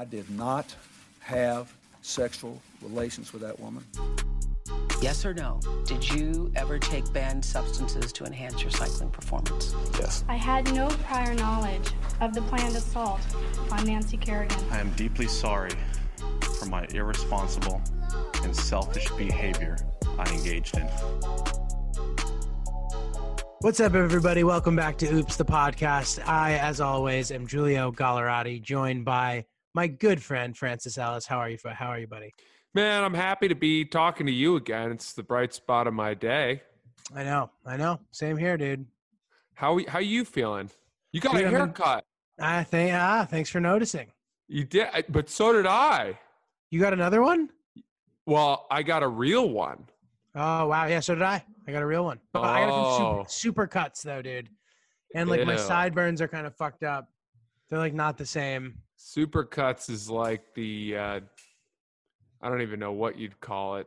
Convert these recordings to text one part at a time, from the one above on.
I did not have sexual relations with that woman. Yes or no? Did you ever take banned substances to enhance your cycling performance? Yes. I had no prior knowledge of the planned assault on Nancy Kerrigan. I am deeply sorry for my irresponsible and selfish behavior I engaged in. What's up, everybody? Welcome back to Oops, the podcast. I, as always, am Giulio Gallerati, joined by my good friend Francis Ellis. How are you? How are you, buddy? Man, I'm happy to be talking to you again. It's the bright spot of my day. I know, I know. Same here, dude. How how you feeling? You got dude, a haircut. I think. Ah, thanks for noticing. You did, but so did I. You got another one? Well, I got a real one. Oh wow, yeah, so did I. I got a real one. Oh. I got some super, super, cuts though, dude. And like Ew. my sideburns are kind of fucked up. They're like not the same. Super cuts is like the uh I don't even know what you'd call it.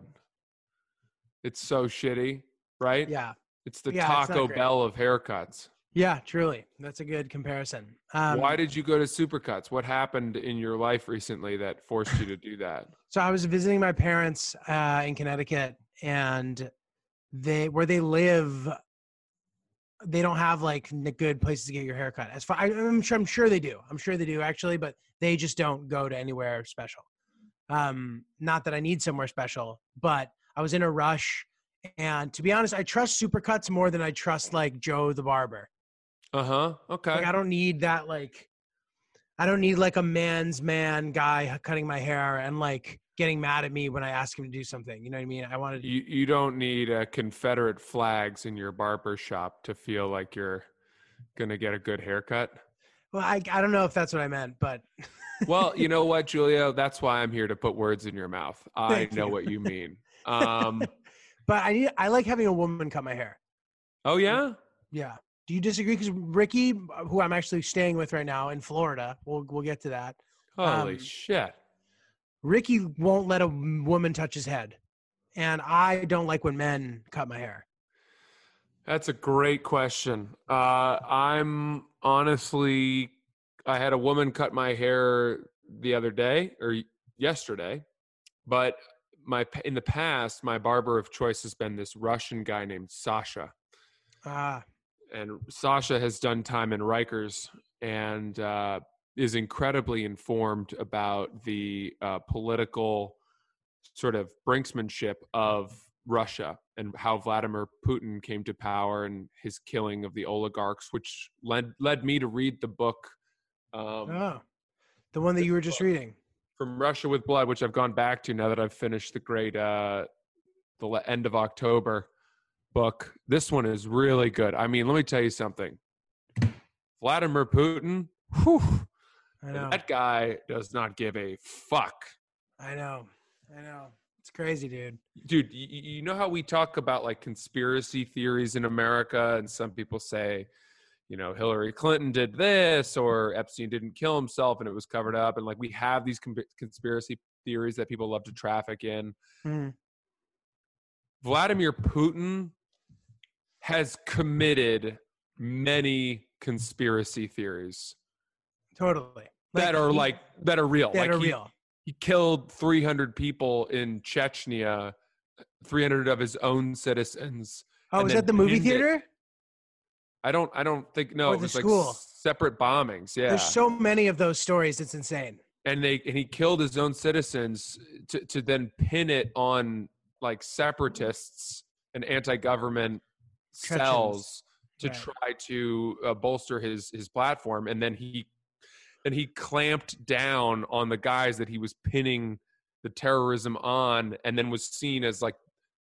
It's so shitty, right? Yeah. It's the yeah, Taco it's Bell of haircuts. Yeah, truly. That's a good comparison. Um, Why did you go to Supercuts? What happened in your life recently that forced you to do that? So I was visiting my parents uh, in Connecticut, and they where they live, they don't have like good places to get your haircut. As far I, am sure, I'm sure they do. I'm sure they do actually, but they just don't go to anywhere special. Um, not that I need somewhere special, but I was in a rush, and to be honest, I trust Supercuts more than I trust like Joe the barber. Uh huh. Okay. Like, I don't need that. Like, I don't need like a man's man guy cutting my hair and like getting mad at me when I ask him to do something. You know what I mean? I wanted. You you don't need uh, Confederate flags in your barber shop to feel like you're gonna get a good haircut. Well, I I don't know if that's what I meant, but. well, you know what, Giulio? That's why I'm here to put words in your mouth. I Thank know you. what you mean. Um, but I need. I like having a woman cut my hair. Oh yeah. Yeah. Do you disagree? Because Ricky, who I'm actually staying with right now in Florida, we'll we'll get to that. Holy um, shit! Ricky won't let a woman touch his head, and I don't like when men cut my hair. That's a great question. Uh, I'm honestly, I had a woman cut my hair the other day or yesterday, but my in the past, my barber of choice has been this Russian guy named Sasha. Ah and Sasha has done time in Rikers and uh, is incredibly informed about the uh, political sort of brinksmanship of Russia and how Vladimir Putin came to power and his killing of the oligarchs, which led led me to read the book. Um, oh, the one that you were just reading from Russia with Blood, which I've gone back to now that I've finished the great uh, the end of October book. This one is really good. I mean, let me tell you something. Vladimir Putin, whew, that guy does not give a fuck. I know. I know. It's crazy, dude. Dude, you, you know how we talk about like conspiracy theories in America, and some people say, you know, Hillary Clinton did this, or Epstein didn't kill himself and it was covered up. And like we have these conspiracy theories that people love to traffic in. Mm. Vladimir Putin has committed many conspiracy theories. Totally. Like, that are he, like that are real. That like are he, real. He killed 300 people in Chechnya, 300 of his own citizens. Oh, was that the movie theater? It. I don't. I don't think. No, or it was school. like separate bombings. Yeah, there's so many of those stories. It's insane. And they and he killed his own citizens to to then pin it on like separatists and anti-government cells to right. try to uh, bolster his his platform, and then he and he clamped down on the guys that he was pinning the terrorism on, and then was seen as like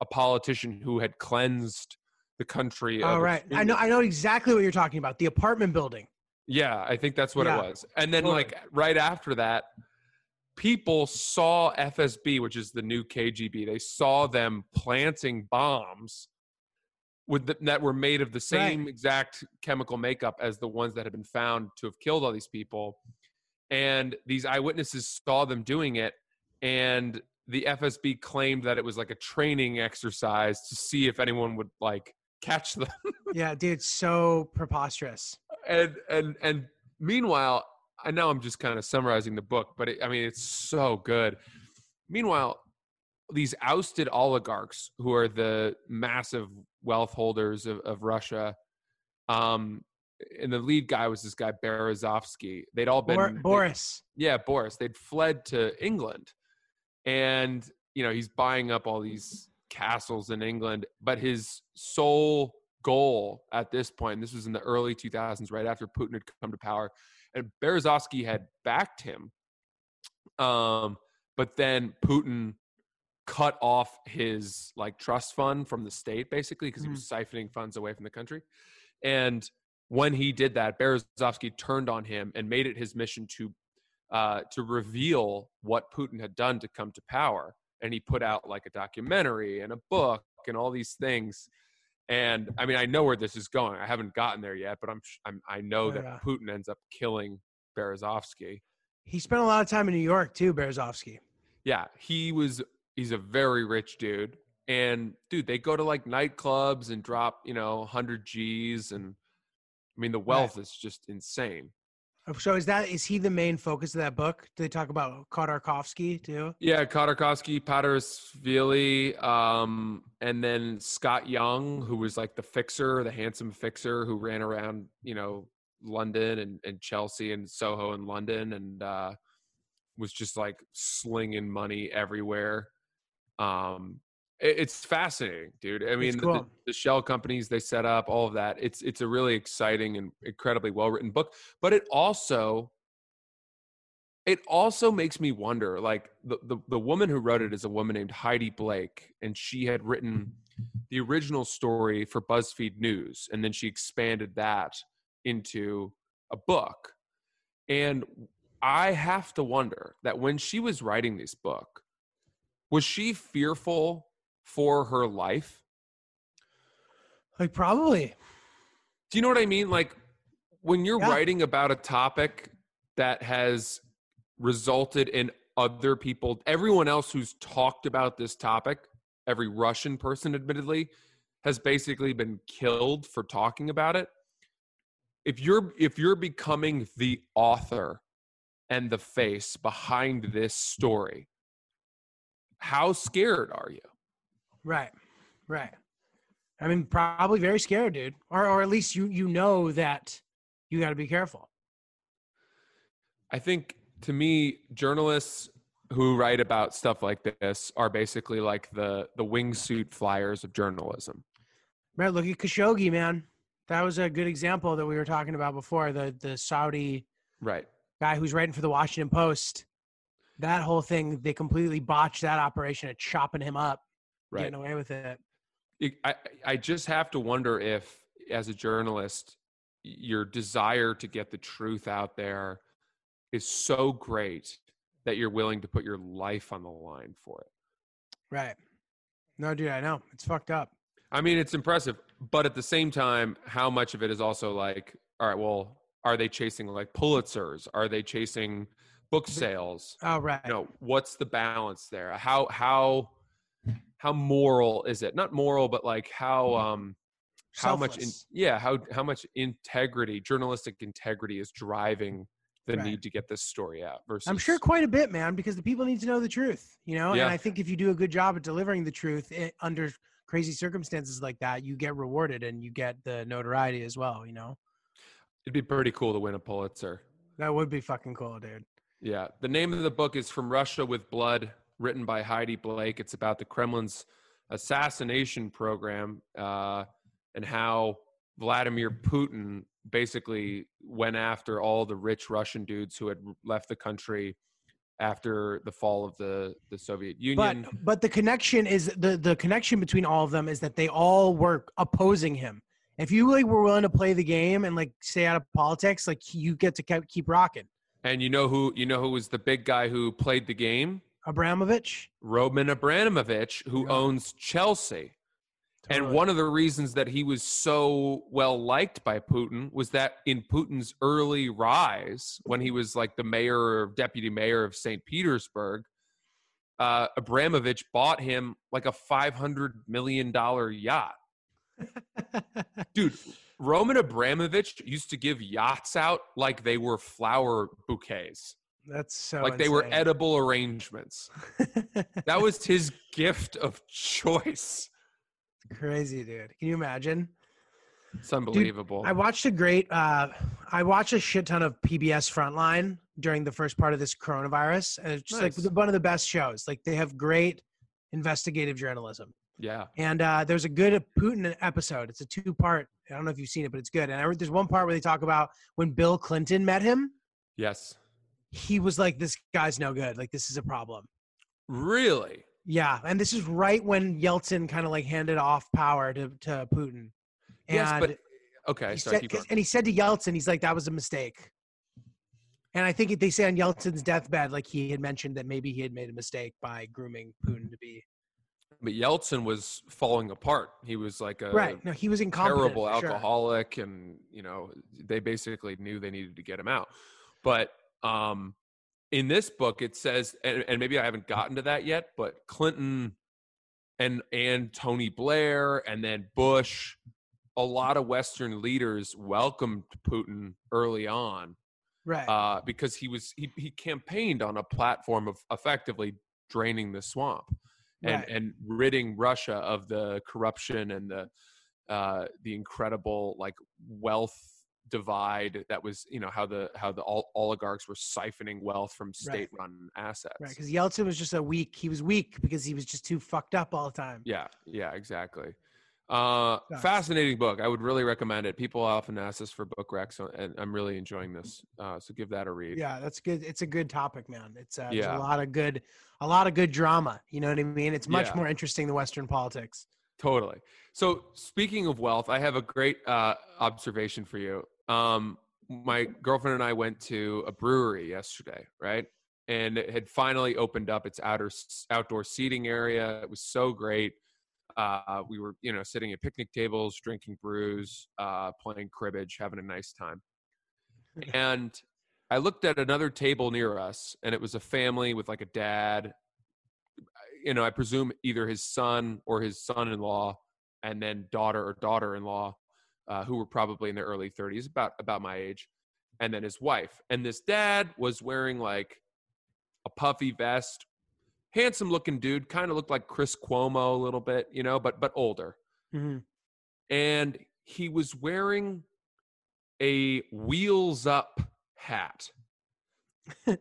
a politician who had cleansed the country. All right, I know I know exactly what you're talking about. The apartment building. Yeah, I think that's what yeah. it was. And then totally. like right after that, people saw FSB, which is the new KGB. They saw them planting bombs with the, that were made of the same right. exact chemical makeup as the ones that had been found to have killed all these people. And these eyewitnesses saw them doing it, and the FSB claimed that it was like a training exercise to see if anyone would like catch them. yeah, dude, so preposterous. And and and meanwhile, I know I'm just kind of summarizing the book, but it, I mean, it's so good. Meanwhile, these ousted oligarchs who are the massive wealth holders of, of Russia, um, and the lead guy was this guy Berezovsky. They'd all been Bor- Boris. yeah, Boris. They'd fled to England, and you know he's buying up all these castles in England. But his sole goal at this point, this was in the early 2000s, right after Putin had come to power, and Berezovsky had backed him. Um, but then Putin cut off his like trust fund from the state basically because he was siphoning funds away from the country. And when he did that, Berezovsky turned on him and made it his mission to uh, to reveal what Putin had done to come to power. And he put out like a documentary and a book and all these things. And I mean, I know where this is going. I haven't gotten there yet, but I'm, I'm I know that Yeah. Putin ends up killing Berezovsky. He spent a lot of time in New York too, Berezovsky. Yeah, he was. He's a very rich dude, and dude, they go to like nightclubs and drop you know 100 G's, and I mean the wealth is just insane. Oh, So is that is he the main focus of that book? Do they talk about Khodorkovsky too? Yeah, Khodorkovsky, Patersvili, um, and then Scott Young, who was like the fixer, the handsome fixer who ran around, you know, London and, and Chelsea and Soho and London and uh, was just like slinging money everywhere. Um, it- it's fascinating, dude. I mean, the- cool. the, the shell companies they set up, all of that. It's it's a really exciting and incredibly well written book, but it also it also makes me wonder like the, the the woman who wrote it is a woman named Heidi Blake and she had written the original story for BuzzFeed News and then she expanded that into a book and I have to wonder that when she was writing this book was she fearful for her life Like probably. do you know what I mean? Like when you're Yeah. writing about a topic that has resulted in other people, everyone else who's talked about this topic, every Russian person, admittedly, has basically been killed for talking about it. If you're if you're becoming the author and the face behind this story, how scared are you? Right. Right. I mean, probably very scared, dude. Or or at least you you know that you got to be careful. I think to me, journalists who write about stuff like this are basically like the the wingsuit flyers of journalism. Right. Look at Khashoggi, man. That was a good example that we were talking about before. The the Saudi Right. guy who's writing for the Washington Post. That whole thing, they completely botched that operation of chopping him up, Right. getting away with it. It- I I just have to wonder if, as a journalist, your desire to get the truth out there is so great that you're willing to put your life on the line for it. Right. No, dude, I know. It's fucked up. I mean, it's impressive, but at the same time, how much of it is also like, all right, well, are they chasing like Pulitzers? Are they chasing book sales? Oh, right. You know, what's the balance there? How how how moral is it? Not moral, but like how um how much in, yeah how how much integrity, journalistic integrity, is driving the Right. need to get this story out. Versus, I'm sure quite a bit, man, because the people need to know the truth, you know? Yeah. And I think if you do a good job at delivering the truth i under crazy circumstances like that, you get rewarded and you get the notoriety as well, you know? it'd be pretty cool to win a Pulitzer. That would be fucking cool, dude. Yeah. The name of the book is From Russia with Blood, written by Heidi Blake. It's about the Kremlin's assassination program uh, and how Vladimir Putin basically went after all the rich Russian dudes who had left the country after the fall of the, the Soviet But Union. but the connection is the the connection between all of them is that they all were opposing him. If you like were willing to play the game and like stay out of politics, like you get to keep, keep rocking. And you know who you know who was the big guy who played the game? Abramovich. Roman Abramovich, who Yeah. owns Chelsea. And one of the reasons that he was so well liked by Putin was that in Putin's early rise, when he was like the mayor or deputy mayor of St. Petersburg, uh, Abramovich bought him like a $500 million yacht. Dude, Roman Abramovich used to give yachts out like they were flower bouquets, That's so like they were edible arrangements. That was his gift of choice. crazy, dude. Can you imagine? It's unbelievable. I watched a great. Uh, I watched a shit ton of PBS Frontline during the first part of this coronavirus, and it's just Nice. like one of the best shows. Like they have great investigative journalism. Yeah. And uh, there's a good Putin episode. It's a two part. I don't know if you've seen it, but it's good. And I there's one part where they talk about when Bill Clinton met him. Yes. He was like, "This guy's no good. Like this is a problem." Really? Yeah, and this is right when Yeltsin kind of like handed off power to to Putin. And yes, but okay. he Sorry, said, and he said to Yeltsin, he's like, "That was a mistake." And I think they say on Yeltsin's deathbed, like he had mentioned that maybe he had made a mistake by grooming Putin to be But Yeltsin was falling apart. He was like a right. No, he was incompetent. terrible for sure. alcoholic, and you know they basically knew they needed to get him out. But um, in this book, it says, and, and maybe I haven't gotten to that yet, but Clinton and and Tony Blair, and then Bush, a lot of Western leaders welcomed Putin early on Right. uh, because he was he, he campaigned on a platform of effectively draining the swamp and Right. and ridding Russia of the corruption and the uh, the incredible like wealth divide that was you know how the how the ol- oligarchs were siphoning wealth from state run assets. Right, because Yeltsin was just a weak. He was weak because he was just too fucked up all the time. Yeah, yeah, exactly. Uh, fascinating book. I would really recommend it. People often ask us for book recs, and I'm really enjoying this. Uh, so give that a read. Yeah, that's good. It's a good topic, man. It's uh, Yeah. a lot of good, a lot of good drama. You know what I mean? It's much Yeah. more interesting than Western politics. Totally. So speaking of wealth, I have a great uh, observation for you. Um, my girlfriend and I went to a brewery yesterday, right? And it had finally opened up its outer outdoor seating area. It was so great. Uh, we were, you know, sitting at picnic tables, drinking brews, uh, playing cribbage, having a nice time. And I looked at another table near us, and it was a family with like a dad, you know, I presume either his son or his son-in-law, and then daughter or daughter-in-law, uh, who were probably in their early 30s, about about my age, and then his wife. And this dad was wearing like a puffy vest, handsome-looking dude, kind of looked like Chris Cuomo a little bit, you know, but but older. Mhm. And he was wearing a wheels up hat. Do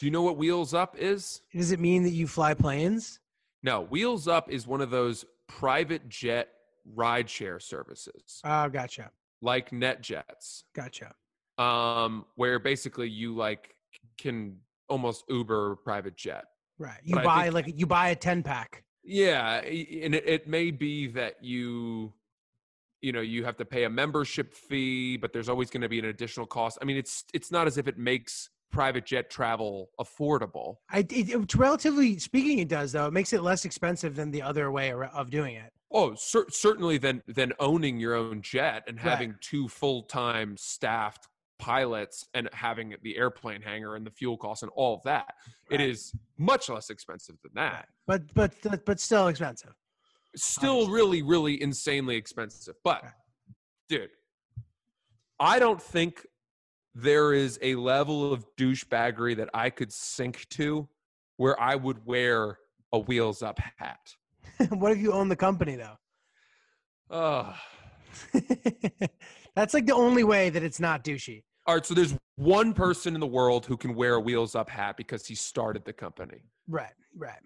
you know what wheels up is? Does it mean that you fly planes? No, Wheels Up is one of those private jet rideshare services Oh, gotcha, like NetJets, gotcha. um, where basically you like can almost Uber private jet. Right. You But buy think- like you buy a ten pack. Yeah, and it, it may be that you, you know, you have to pay a membership fee, but there's always going to be an additional cost. I mean, it's it's not as if it makes private jet travel affordable. I it, it- relatively speaking, it does though. It makes it less expensive than the other way of doing it. Oh, cer- certainly than than owning your own jet and Right. having two full time staffed pilots and having the airplane hangar and the fuel costs and all of that. It Right. is much less expensive than that. But but but still expensive. Still, Obviously. really, really insanely expensive. But, dude, I don't think there is a level of douchebaggery that I could sink to where I would wear a wheels up hat. what if you own the company though? Ugh. That's like the only way that it's not douchey. All right, so there's one person in the world who can wear a wheels up hat because he started the company. Right, right.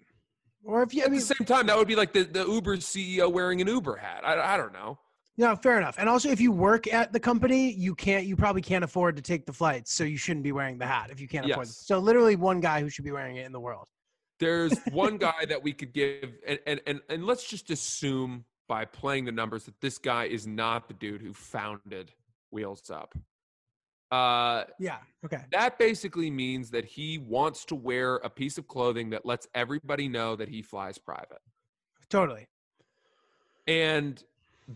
Or if you, I At mean, the same time, that would be like the, the Uber CEO wearing an Uber hat. I, I don't know. no, fair enough. And also, if you work at the company, you can't, you probably can't afford to take the flights, so you shouldn't be wearing the hat if you can't afford. It. Yes. So literally, one guy who should be wearing it in the world. There's one guy that we could give, and, and, and, and let's just assume by playing the numbers that this guy is not the dude who founded Wheels Up. Uh, Yeah. Okay. that basically means that he wants to wear a piece of clothing that lets everybody know that he flies private. Totally. And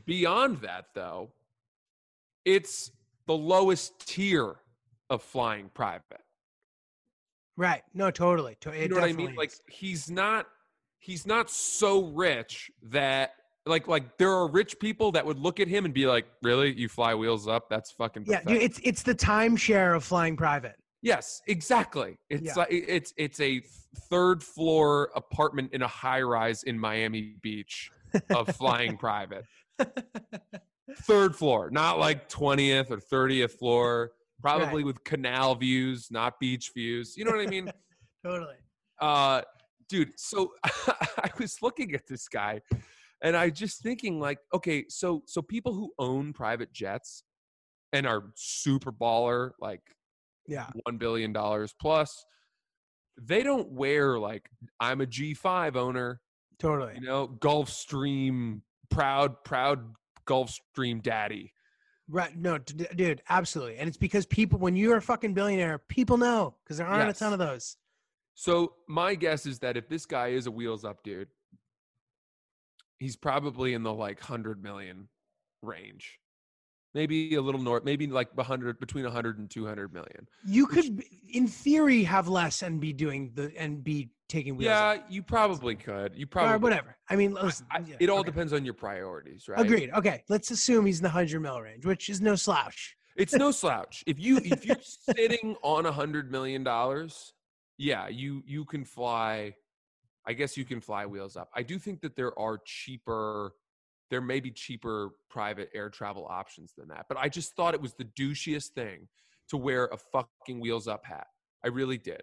beyond that, though, it's the lowest tier of flying private. Right. No. Totally. To- You know what I mean? definitely Like he's not he's not so rich that Like like there are rich people that would look at him and be like, "Really? You fly wheels up? That's fucking Yeah, pathetic." dude, it's it's the timeshare of flying private. Yes, exactly. It's Yeah. like it's it's a third floor apartment in a high rise in Miami Beach of flying private. Third floor, not like 20th or 30th floor, probably with canal views, not beach views. You know what I mean? Totally. uh dude, so I was looking at this guy and I just thinking like, okay, so so people who own private jets and are super baller like Yeah. one billion dollars plus. They don't wear like I'm a G5 owner, Totally. you know, Gulfstream proud proud Gulfstream daddy. Right. No, d- d- dude, absolutely. And it's because people, when you're a fucking billionaire, people know because there aren't Yes. a ton of those. So my guess is that if this guy is a wheels up dude, he's probably in the like hundred million range. Maybe a little north, maybe like 100 between 100 and 200 million. You could, b- in theory, have less and be doing the and be taking wheels. Yeah, you probably could. You Or probably whatever. I mean, listen, I- yeah, it all okay. depends on your priorities, right? Agreed. Okay, let's assume he's in the hundred mil range, which is no slouch. It's no slouch. If you if you're sitting on a hundred million dollars, yeah, you you can fly. I guess you can fly wheels up. I do think that there are cheaper. There may be cheaper private air travel options than that, but I just thought it was the douchiest thing to wear a fucking wheels up hat. I really did.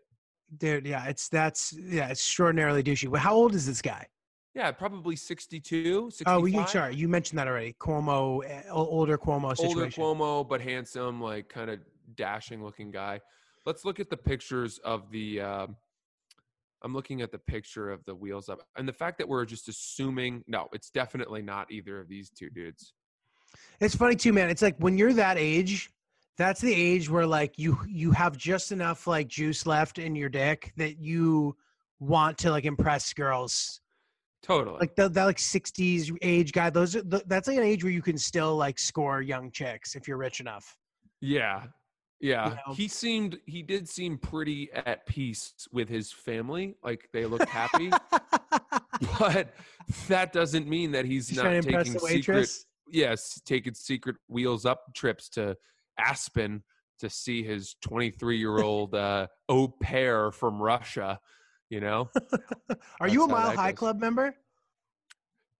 Dude, yeah, it's that's yeah, it's extraordinarily douchey. But how old is this guy? Yeah, probably 62, 65. Oh, well, you sorry, you mentioned that already. Cuomo, eh, older Cuomo older. Cuomo, but handsome, like kind of dashing looking guy. Let's look at the pictures of the. Um, I'm looking at the picture of the wheels up, and the fact that we're just assuming no, it's definitely not either of these two dudes. It's funny too, man. It's like when you're that age, that's the age where like you you have just enough like juice left in your dick that you want to like impress girls. Totally. Like the, that like 60s age guy. Those are th- that's like an age where you can still like score young chicks if you're rich enough. yeah, yeah. know? He seemed he did seem pretty at peace with his family. Like they looked happy, but that doesn't mean that he's He's not trying to impress taking secret yes, taking secret wheels up trips to Aspen to see his 23 year old uh, au pair from Russia. You know, Are you a Mile High goes. Club member?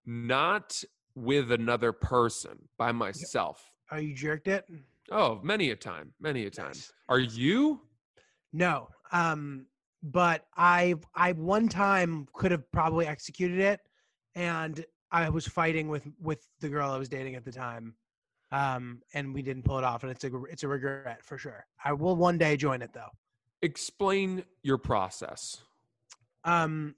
not with another person, by myself. Are you jerked it? Oh, many a time, many a time. Nice. Are you? No. Um, but I I one time could have probably executed it, and I was fighting with with the girl I was dating at the time, um, and we didn't pull it off, and it's a it's a regret for sure. I will one day join it though. Explain your process. Um,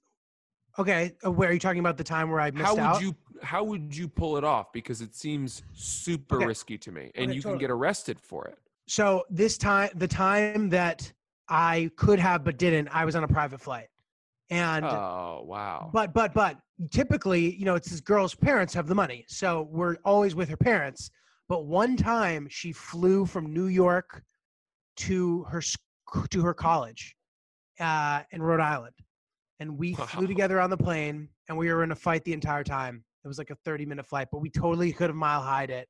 okay, uh, where are you talking about the time where I missed How would out? you how would you pull it off? Because it seems super Okay. risky to me, and Okay, you can get arrested for it. So this time, the time that I could have but didn't, I was on a private flight, and Oh wow! But but but typically, you know, it's this girl's parents have the money, so we're always with her parents. But one time, she flew from New York to her to her college uh, in Rhode Island, and we Wow. flew together on the plane, and we were in a fight the entire time. It was like a thirty minute flight, but we totally could have mile highed it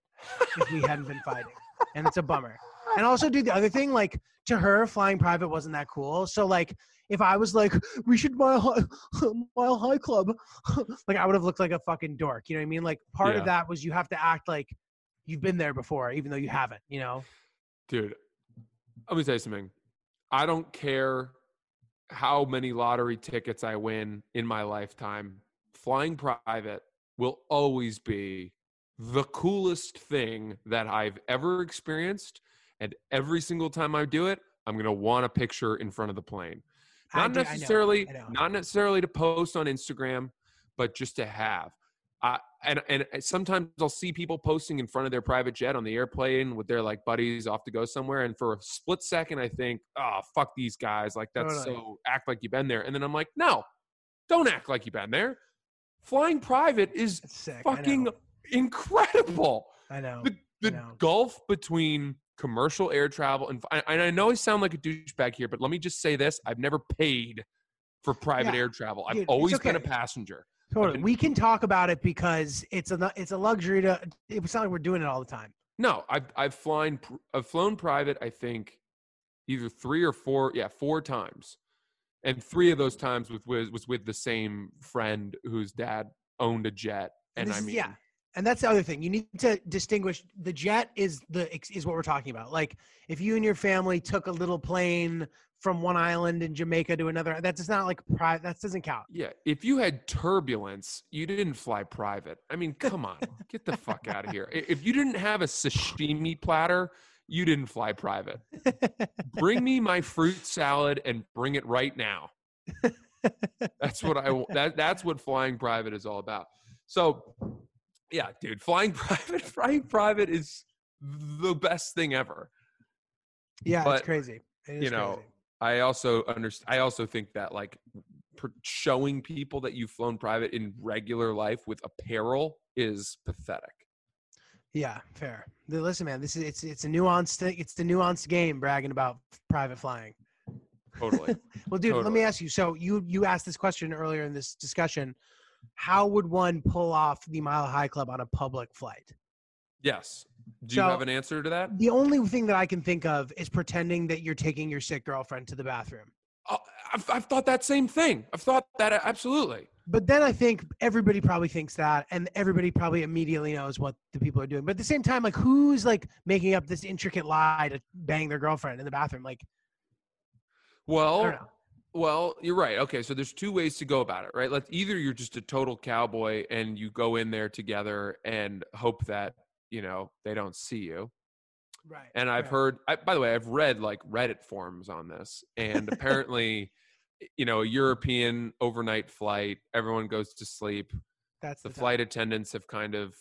if we hadn't been fighting, and it's a bummer. And also, dude, the other thing, like to her, flying private wasn't that cool. So like, if I was like, we should mile high, mile high club, like I would have looked like a fucking dork. You know what I mean? Like part Yeah. of that was you have to act like you've been there before, even though you haven't. You know? Dude, let me tell you something. I don't care how many lottery tickets I win in my lifetime. Flying private will always be the coolest thing that I've ever experienced. And every single time I do it, I'm going to want a picture in front of the plane. Not do- I know, necessarily, I know. not necessarily to post on Instagram, but just to have. And and sometimes I'll see people posting in front of their private jet on the airplane with their like buddies off to go somewhere, and for a split second I think, oh fuck these guys, like that's so act like you've been there, and then I'm like, no, don't act like you've been there. Flying private is. Fucking incredible. I know. The the know. gulf between commercial air travel and I- and I know I sound like a douchebag here, but let me just say this: I've never paid for private Yeah, air travel. I've dude, always been a passenger. Totally. we can talk about it because it's a it's a luxury to. It's not like we're doing it all the time. No, I've I've flown I've flown private. I think either three or four, yeah, four times, and three of those times with was, was with the same friend whose dad owned a jet. And, this I is- mean, yeah, and that's the other thing. You need to distinguish. The jet is the is what we're talking about. Like if you and your family took a little plane from one island in Jamaica to another, that's just not like private. That doesn't count. yeah. If you had turbulence, you didn't fly private. I mean, come on, get the fuck out of here. If you didn't have a sashimi platter, you didn't fly private. Bring me my fruit salad and bring it right now. That's what I that that's what flying private is all about. So, yeah, dude, flying private, flying private is the best thing ever. yeah, But, it's crazy. It is you know, crazy. I also understand. I also think that like pr- showing people that you've flown private in regular life with apparel is pathetic. Yeah, fair. Listen, man, this is it's it's a nuanced thing. It's the nuanced game bragging about private flying. Totally. Well, dude, let me ask you. So you you asked this question earlier in this discussion. How would one pull off the Mile High Club on a public flight? yes. Do you So- have an answer to that? The only thing that I can think of is pretending that you're taking your sick girlfriend to the bathroom. Oh, I've, I've thought that same thing. I've thought that uh, absolutely. But then I think everybody probably thinks that, and everybody probably immediately knows what the people are doing. But at the same time, like, who's like making up this intricate lie to bang their girlfriend in the bathroom? Like, Well. Well, you're right. Okay, so there's two ways to go about it, right? Let's either you're just a total cowboy and you go in there together and hope that you know they don't see you. Right. And I've right. heard, I, by the way, I've read like Reddit forums on this, and apparently, you know, a European overnight flight, everyone goes to sleep. that's The the, flight attendants have kind of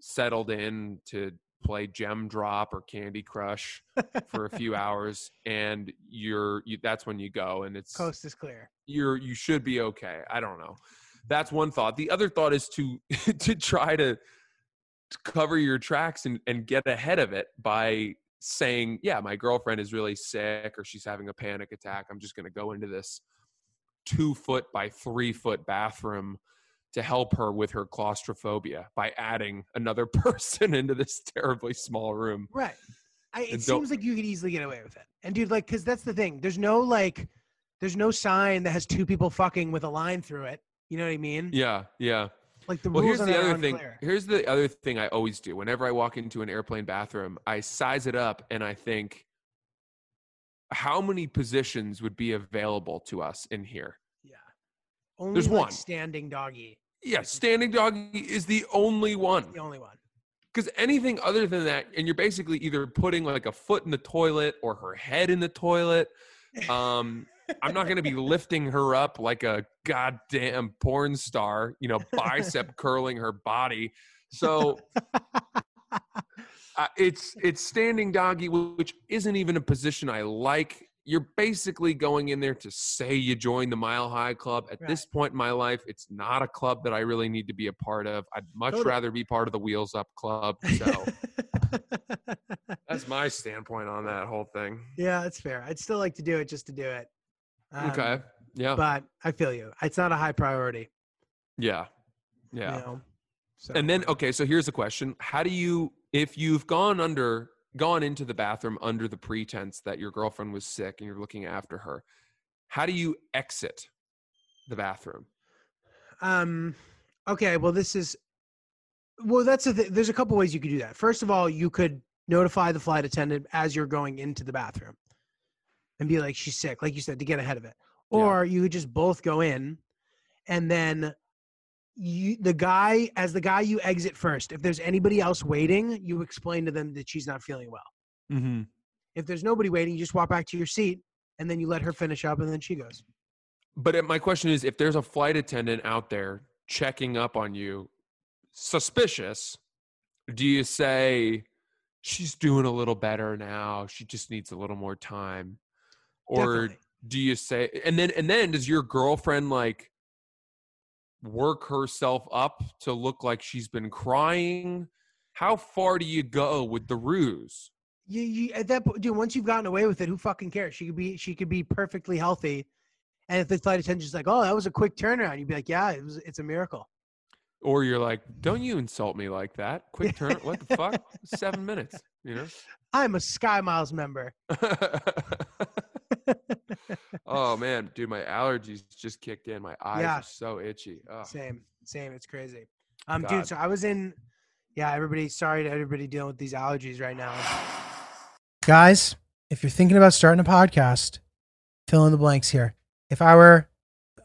settled in to play Gem Drop or Candy Crush for a few hours, and you're you, that's when you go, and it's coast is clear. you're you should be okay. I don't know. That's one thought. The other thought is to to try to, to cover your tracks and, and get ahead of it by saying, "Yeah, my girlfriend is really sick or she's having a panic attack. I'm just going to go into this two foot by three foot bathroom to help her with her claustrophobia by adding another person into this terribly small room." Right. I, it seems like you could easily get away with it. And dude, like, because that's the thing. There's no like, there's no sign that has two people fucking with a line through it. You know what I mean? Yeah, yeah. Like the Well, here's the other thing. Here's the other thing I always do. Whenever I walk into an airplane bathroom, I size it up and I think, how many positions would be available to us in here? Yeah. Only There's like one. standing doggy. Yeah, standing doggy is the only one. The only one. Because anything other than that, and you're basically either putting like a foot in the toilet or her head in the toilet. Um, I'm not going to be lifting her up like a goddamn porn star, you know, bicep curling her body. So uh, it's it's standing doggy, which isn't even a position I like. You're basically going in there to say you joined the Mile High Club. At this point in my life, it's not a club that I really need to be a part of. I'd much Totally. rather be part of the Wheels Up Club. So that's my standpoint on that whole thing. yeah, that's fair. I'd still like to do it just to do it. Um, Okay. Yeah. But I feel you. It's not a high priority. Yeah. Yeah. You know? So, And then okay, so here's the question. How do you if you've gone under gone into the bathroom under the pretense that your girlfriend was sick and you're looking after her, how do you exit the bathroom? Um. Okay. Well, this is. Well, that's a Th- there's a couple ways you could do that. First of all, you could notify the flight attendant as you're going into the bathroom, and be like, "She's sick," like you said, to get ahead of it. Yeah. Or you could just both go in, and then you the guy as the guy you exit first. If there's anybody else waiting, you explain to them that she's not feeling well. Mm-hmm. If there's nobody waiting, you just walk back to your seat, and then you let her finish up, and then she goes. But my question is if there's a flight attendant out there checking up on you, suspicious, do you say she's doing a little better now, she just needs a little more time? Or Definitely. do you say and then and then does your girlfriend like work herself up to look like she's been crying? How far do you go with the ruse? you, you at that point, dude. Once you've gotten away with it, who fucking cares? She could be she could be perfectly healthy, And if the flight attendant's like, "Oh, that was a quick turnaround," you'd be like, "Yeah, it was. It's a miracle." Or you're like, don't you insult me like that? Quick turn. What the fuck? Seven minutes. You know. I'm a Sky Miles member. oh man, dude, my allergies just kicked in. My eyes Yeah. are so itchy. Same, same. It's crazy. Um, God. dude. So I was in. Yeah, everybody. Sorry to everybody dealing with these allergies right now. Guys, if you're thinking about starting a podcast, fill in the blanks here. If I were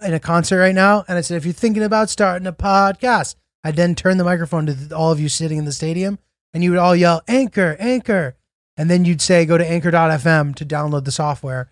in a concert right now and I said, if you're thinking about starting a podcast, I'd then turn the microphone to all of you sitting in the stadium and you would all yell, Anchor, Anchor. And then you'd say, go to anchor.fm to download the software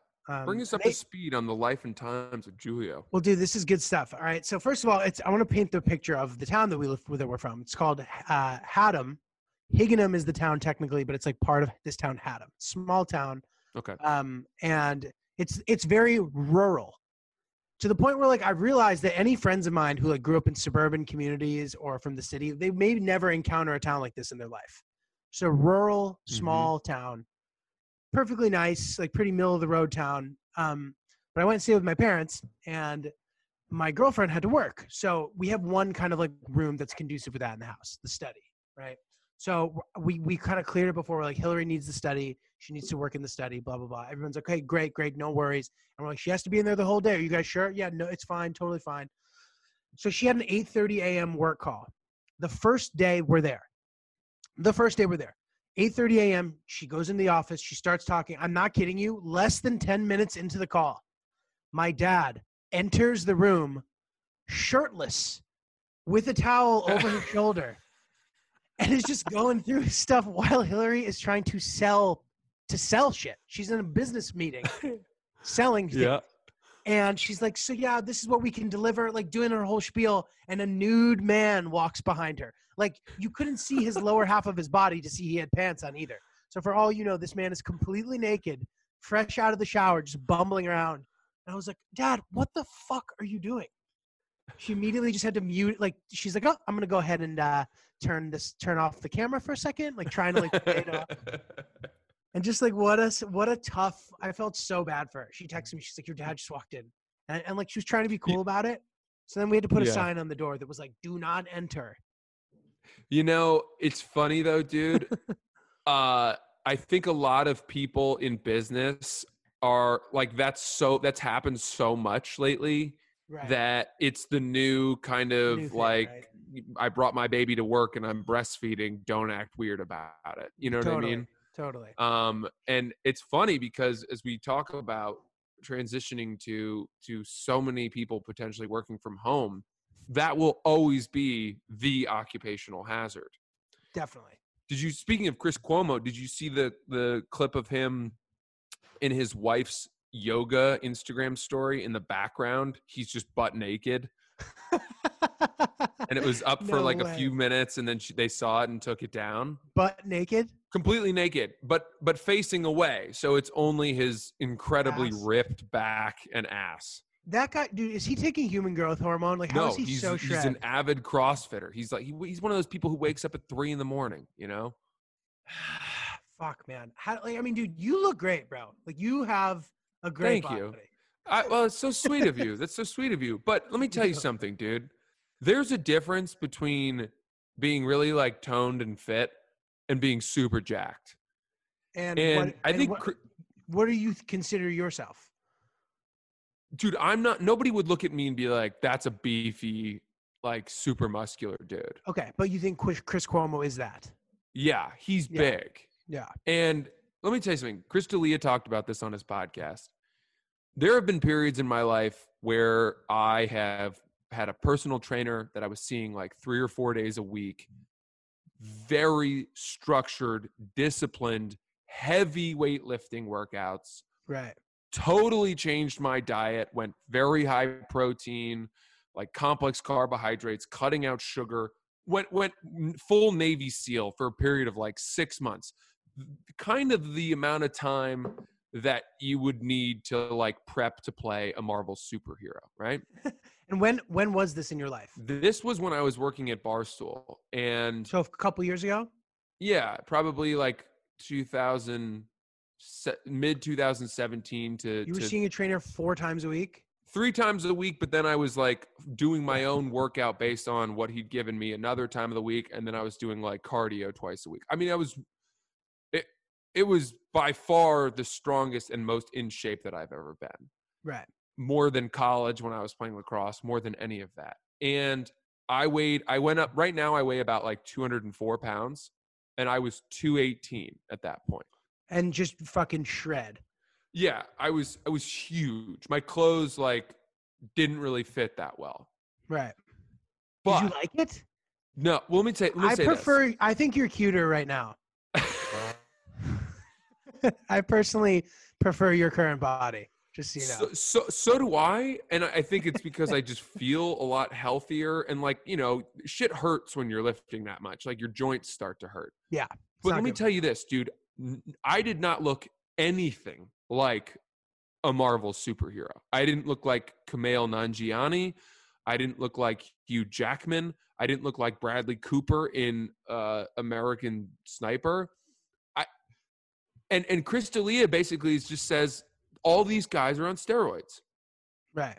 Um, Bring us up they- to speed on the life and times of Julio. Well, dude, this is good stuff. All right. So first of all, it's I want to paint the picture of the town that we live that we're from. It's called uh, Haddam. Higganum is the town technically, but it's like part of this town, Haddam. Small town, Okay. um, and it's it's very rural, to the point where like I've realized that any friends of mine who like grew up in suburban communities or from the city, they may never encounter a town like this in their life. So rural, Mhm. small town, perfectly nice, like pretty middle of the road town. Um, but I went and stayed with my parents, and my girlfriend had to work. So we have one kind of like room that's conducive with that in the house, the study, right? So we we kind of cleared it before. We're like, Hillary needs the study. She needs to work in the study. Blah blah blah. Everyone's like, okay, great, great, no worries. And we're like, she has to be in there the whole day. Are you guys sure? Yeah, no, it's fine, totally fine. So she had an 8:30 a.m. work call. The first day we're there. The first day we're there. 8:30 a.m. She goes in the office. She starts talking. I'm not kidding you. Less than 10 minutes into the call, my dad enters the room shirtless with a towel over his shoulder and is just going through stuff while Hillary is trying to sell to sell shit. She's in a business meeting selling things. Yeah. And she's like, So, yeah, this is what we can deliver, like doing her whole spiel. And a nude man walks behind her. Like, you couldn't see his lower half of his body to see he had pants on either. So, for all you know, this man is completely naked, fresh out of the shower, just bumbling around. And I was like, Dad, what the fuck are you doing? She immediately just had to mute. Like, she's like, Oh, I'm to go ahead and uh, turn this, turn off the camera for a second, like trying to like. And just like what a what a tough. I felt so bad for her. She texted me. She's like, "Your dad just walked in," and, and like she was trying to be cool about it. So then we had to put a Yeah. sign on the door that was like, "Do not enter." You know, it's funny though, dude. uh, I think a lot of people in business are like that's so that's happened so much lately Right. that it's the new kind of New thing, like right? I brought my baby to work and I'm breastfeeding. Don't act weird about it. You know what I mean? Totally. um and it's funny because as we talk about transitioning to to so many people potentially working from home that will always be the occupational hazard Definitely. did you speaking of chris cuomo did you see the the clip of him in his wife's yoga instagram story in the background he's just butt naked and it was up for No like a few minutes and then she, they saw it and took it down Butt naked. completely naked but but facing away so it's only his incredibly Ass. ripped back and ass That guy, dude, is he taking human growth hormone? Like, how no is he he's, so he's an avid crossfitter he's like he, he's one of those people who wakes up at three in the morning you know Fuck, man. How, like, I mean, dude, you look great, bro. Like, you have a great Thank you. I, well it's so sweet of you that's so sweet of you but let me tell you something dude there's a difference between being really like toned and fit and being super jacked And, and what, i and think what, what do you consider yourself? dude i'm not nobody would look at me and be like that's a beefy like super muscular dude Okay, but you think Chris, Chris Cuomo is that? Yeah, he's Yeah. big. Yeah. And let me tell you something. Chris D'Elia talked about this on his podcast. There have been periods in my life where I have had a personal trainer that I was seeing like three or four days a week, very structured, disciplined, heavy weightlifting workouts, Right. totally changed my diet, went very high protein, like complex carbohydrates, cutting out sugar, went went full Navy SEAL for a period of like six months. Kind of the amount of time that you would need to like prep to play a Marvel superhero, right? And when when was this in your life? This was when I was working at Barstool, and So a couple years ago. yeah, probably like 2000, mid 2017 to, You were to seeing a trainer four times a week. three times a week. But then I was like doing my own workout based on what he'd given me another time of the week, and then I was doing like cardio twice a week. I mean, I was it. It was by far the strongest and most in shape that I've ever been. Right. More than college when I was playing lacrosse, more than any of that. And I weighed, I went up, right now I weigh about like 204 pounds and I was 218 at that point. And just fucking shred. Yeah, I was, I was huge. My clothes like didn't really fit that well. Right. But Did you like it? no, well, let me say, let me I say prefer. I think you're cuter right now. I personally prefer your current body. Just so you know. So, so so do I, and I think it's because I just feel a lot healthier, and like you know, shit hurts when you're lifting that much. Like your joints start to hurt. Yeah, But let me tell you this, dude. I did not look anything like a Marvel superhero. I didn't look like Kumail Nanjiani. I didn't look like Hugh Jackman. I didn't look like Bradley Cooper in uh, American Sniper. I and and Chris D'Elia basically just says all these guys are on steroids, right.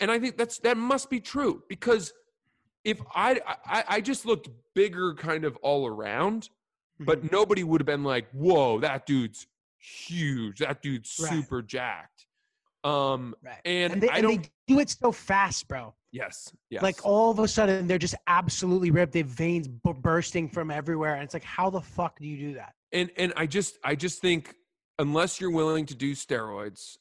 and I think that's that must be true because if I I, I just looked bigger, kind of all around, Mhm. but nobody would have been like, "Whoa, that dude's huge. That dude's Right. super jacked." Um, right. and, And, they, I don't. they do it so fast, bro. yes, yes. Like all of a sudden, they're just absolutely ripped. They have veins bu- bursting from everywhere, and it's like, how the fuck do you do that? and and I just I just think unless you're willing to do steroids,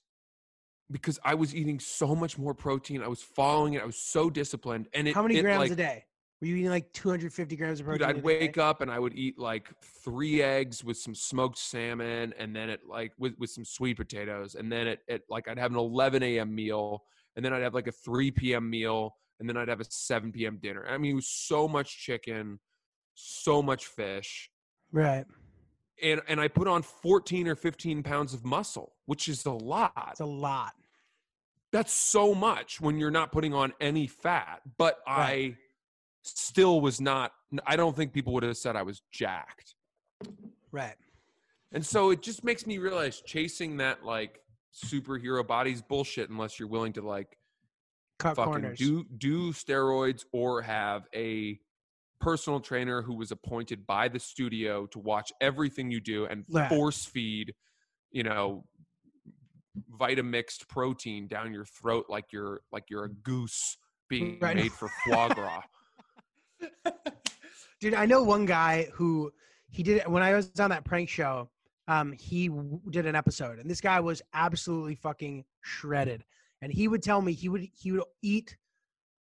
because I was eating so much more protein, I was following it, I was so disciplined, and it How many it, grams like, a day? Were you eating like 250 grams of protein? Dude, I'd day? wake up and I would eat like three eggs with some smoked salmon, and then it like with, with some sweet potatoes, and then it, it like I'd have an 11 a.m. meal, and then I'd have like a 3 p.m. meal, and then I'd have a 7 p.m. dinner. I mean, it was so much chicken, so much fish, Right. And and I put on 14 or 15 pounds of muscle, which is a lot. It's a lot. That's so much when you're not putting on any fat. But Right. I still was not. I don't think people would have said I was jacked. Right. And so it just makes me realize chasing that like superhero body's bullshit unless you're willing to like Cut fucking corners. do do steroids or have a personal trainer who was appointed by the studio to watch everything you do and Right. force feed, you know, vitamixed protein down your throat like you're like you're a goose being Right. made for foie gras. Dude, I know one guy who he did it when I was on that prank show. Um, he w- did an episode, and this guy was absolutely fucking shredded. And he would tell me he would he would eat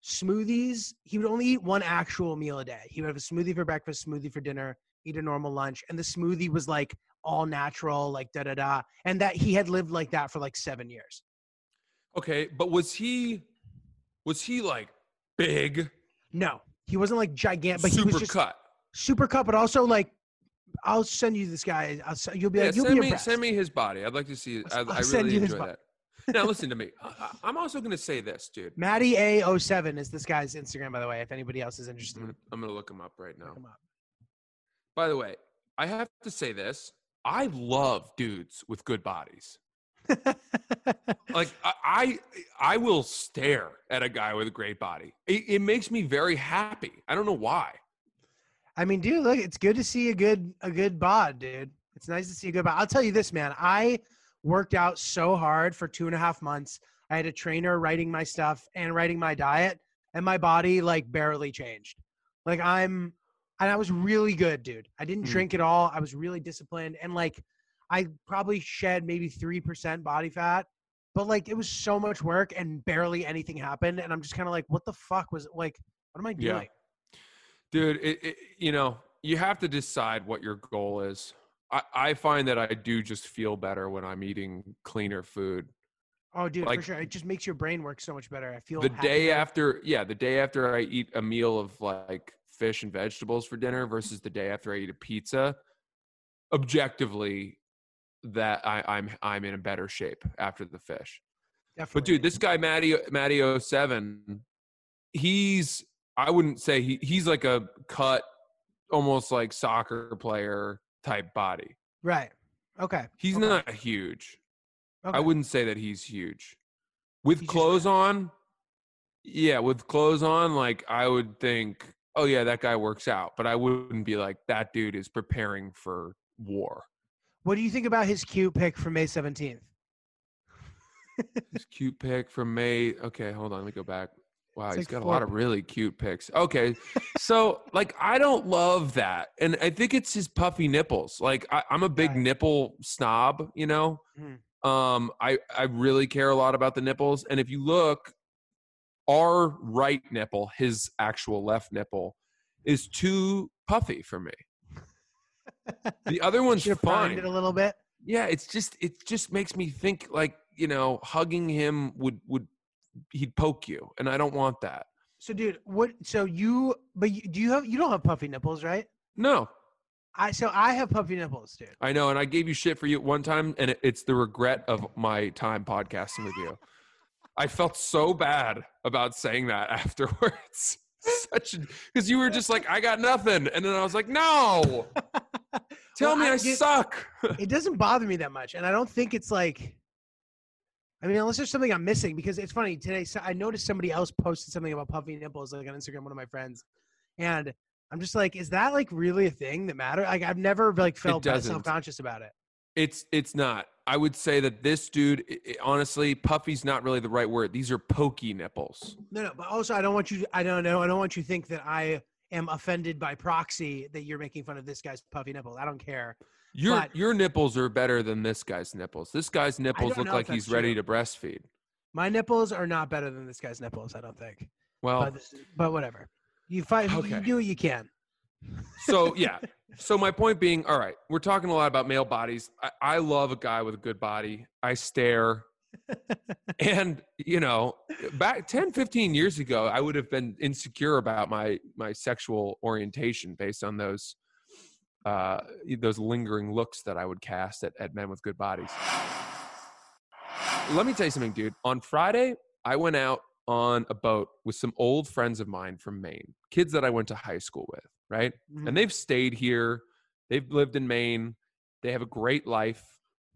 smoothies. He would only eat one actual meal a day. He would have a smoothie for breakfast, smoothie for dinner, eat a normal lunch, and the smoothie was like all natural, like da da da. And that he had lived like that for like seven years. Okay, but was he was he like big, No, he wasn't like gigantic, but he was just cut? super cut, but also like. I'll send you this guy. I'll, you'll be Yeah, like, you'll send be me impressed. send me his body. I'd like to see. I, I'll I send really enjoy that. Now listen to me. I, I'm also going to say this, dude. Maddie A07 is this guy's Instagram, by the way. If anybody else is interested, I'm gonna look him up right now. up. By the way, I have to say this. I love dudes with good bodies. Like I, I, I will stare at a guy with a great body. It, it makes me very happy. I don't know why. I mean, dude, look, it's good to see a good a good bod, dude. It's nice to see a good bod. I'll tell you this, man. I worked out so hard for two and a half months. I had a trainer writing my stuff and writing my diet, and my body like barely changed. Like I'm, and I was really good, dude. I didn't Mm. drink at all. I was really disciplined, and like I probably shed maybe three percent body fat, but like it was so much work and barely anything happened. And I'm just kind of like, what the fuck was it? like? What am I Yeah. doing? dude it, it, you know you have to decide what your goal is I, I find that i do just feel better when i'm eating cleaner food Oh, dude, Like- for sure. It just makes your brain work so much better. I feel the day after yeah the day after i eat a meal of like fish and vegetables for dinner versus the day after i eat a pizza objectively that I, i'm i'm in a better shape after the fish Definitely. but dude this guy matty matty 07 he's i wouldn't say he, he's like a cut almost like soccer player type body right. Okay. he's okay. not huge Okay. I wouldn't say that he's huge. With He's clothes fat. on, yeah, with clothes on, like I would think, oh yeah, that guy works out, but I wouldn't be like that dude is preparing for war. What do you think about his cute pick from May 17th? His cute pick from May. Okay, hold on, let me go back. Wow, It's he's like got a lot of really cute pics. Okay, so like I don't love that, and I think it's his puffy nipples. Like I, I'm a big Right. nipple snob, you know. Mhm. Um, I I really care a lot about the nipples, and if you look, our right nipple, his actual left nipple, is too puffy for me. The other one's fine. it a little bit. Yeah, it's just it just makes me think like you know hugging him would would he'd poke you, and I don't want that. So, dude, what? So you, but you, do you have? You don't have puffy nipples, right? No, I so I have puffy nipples, dude. I know, and I gave you shit for you one time, and it, it's the regret of my time podcasting with you. I felt so bad about saying that afterwards. Such because you were just like, I got nothing, and then I was like, No, tell Well, me I I, suck. it doesn't bother me that much, and I don't think it's like. I mean, unless there's something I'm missing, because it's funny today. So I noticed somebody else posted something about puffy nipples, like on Instagram. One of my friends, and I'm just like, is that like really a thing that matter? Like, I've never like felt self conscious about it. It's it's not. I would say that this dude, i- i- honestly, puffy's not really the right word. These are pokey nipples. No, no, but also I don't want you. I don't know. I don't want you to think that I am offended by proxy that you're making fun of this guy's puffy nipples. I don't care. Your But- your nipples are better than this guy's nipples. This guy's nipples look like he's that's ready to breastfeed. My nipples are not better than this guy's nipples. I don't think. Well, But, this, but whatever. You fight. Okay. You do what you can. so yeah. So my point being, all right, we're talking a lot about male bodies. I, I love a guy with a good body. I stare. and you know back 10 15 years ago i would have been insecure about my my sexual orientation based on those uh those lingering looks that i would cast at, at men with good bodies. Let me tell you something dude. On friday i went out on a boat with some old friends of mine from maine kids that i went to high school with right? Mhm. and they've stayed here. They've lived in maine. They have a great life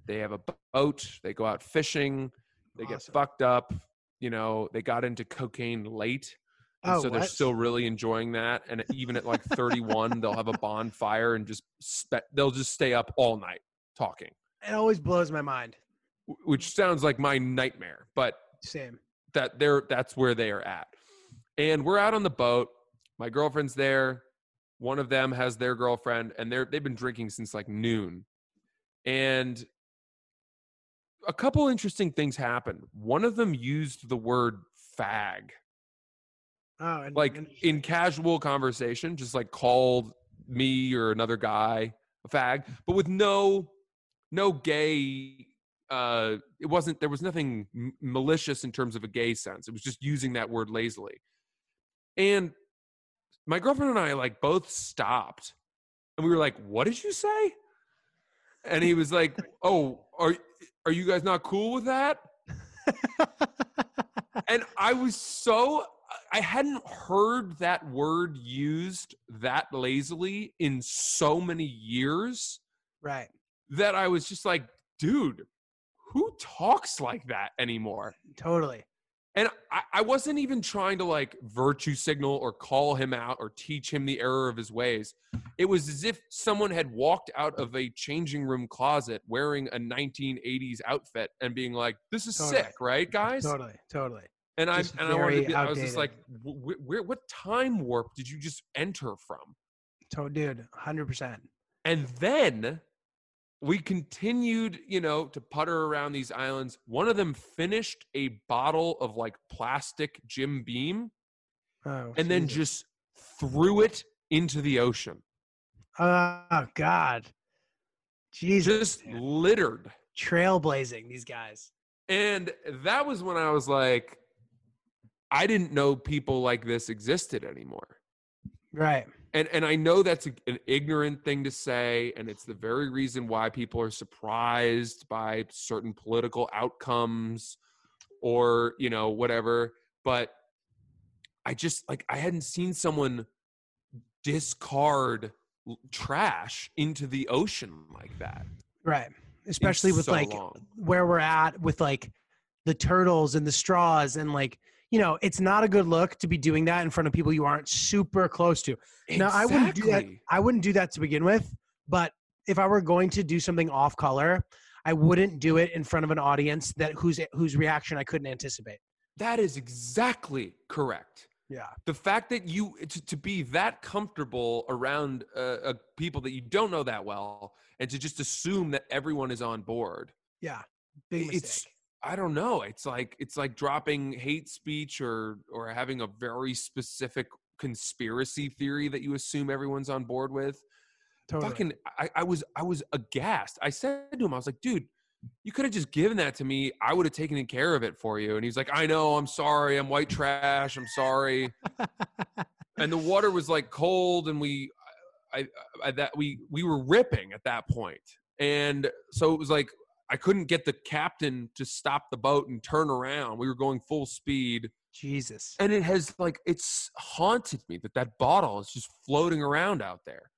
they have a boat they go out fishing they get fucked up you know they got into cocaine late and Oh, so they're what? still really enjoying that and even at like 31 they'll have a bonfire and just spe- they'll just stay up all night talking It always blows my mind. which sounds like my nightmare but Same. that they're that's where they are at and we're out on the boat my girlfriend's there one of them has their girlfriend and they're they've been drinking since like noon and a couple interesting things happened. One of them used the word fag. Oh, and, like and- in casual conversation just like called me or another guy a fag but with no no gay uh it wasn't there was nothing m- malicious in terms of a gay sense. It was just using that word lazily. And my girlfriend and i like both stopped and we were like what did you say? And he was like oh are are you guys not cool with that and I was so I hadn't heard that word used that lazily in so many years right. that I was just like, dude, who talks like that anymore? Totally. And I, I wasn't even trying to like virtue signal or call him out or teach him the error of his ways. It was as if someone had walked out of a changing room closet wearing a 1980s outfit and being like, "This is Totally. sick, right, guys?" Totally. Totally. And I and I wanted to be, I was just like, wh- wh- where what time warp did you just enter from? To- dude, hundred percent. And then we continued, you know, to putter around these islands. One of them finished a bottle of like plastic Jim Beam Oh, and then just threw it into the ocean. Oh God. Jesus. Just littered. Trailblazing these guys. And that was when I was like, I didn't know people like this existed anymore. Right. And and I know that's a, an ignorant thing to say, and it's the very reason why people are surprised by certain political outcomes, or you know whatever. But I just like I hadn't seen someone discard l- trash into the ocean like that. Right. Especially with so like long. where we're at with like the turtles and the straws and like you know it's not a good look to be doing that in front of people you aren't super close to. Now i wouldn't do that i wouldn't do that to begin with but if i were going to do something off color i wouldn't do it in front of an audience that whose whose reaction i couldn't anticipate. That is exactly correct. yeah. The fact that you to, to be that comfortable around uh, uh, people that you don't know that well and to just assume that everyone is on board yeah. Big mistake it's i don't know it's like it's like dropping hate speech or or having a very specific conspiracy theory that you assume everyone's on board with. Totally. fucking I, I was i was aghast. I said to him i was like dude you could have just given that to me. I would have taken care of it for you. And he's like i know i'm sorry i'm white trash i'm sorry. And the water was like cold and we I, I that we we were ripping at that point. And so it was like i couldn't get the captain to stop the boat and turn around we were going full speed jesus and it has like it's haunted me that that bottle is just floating around out there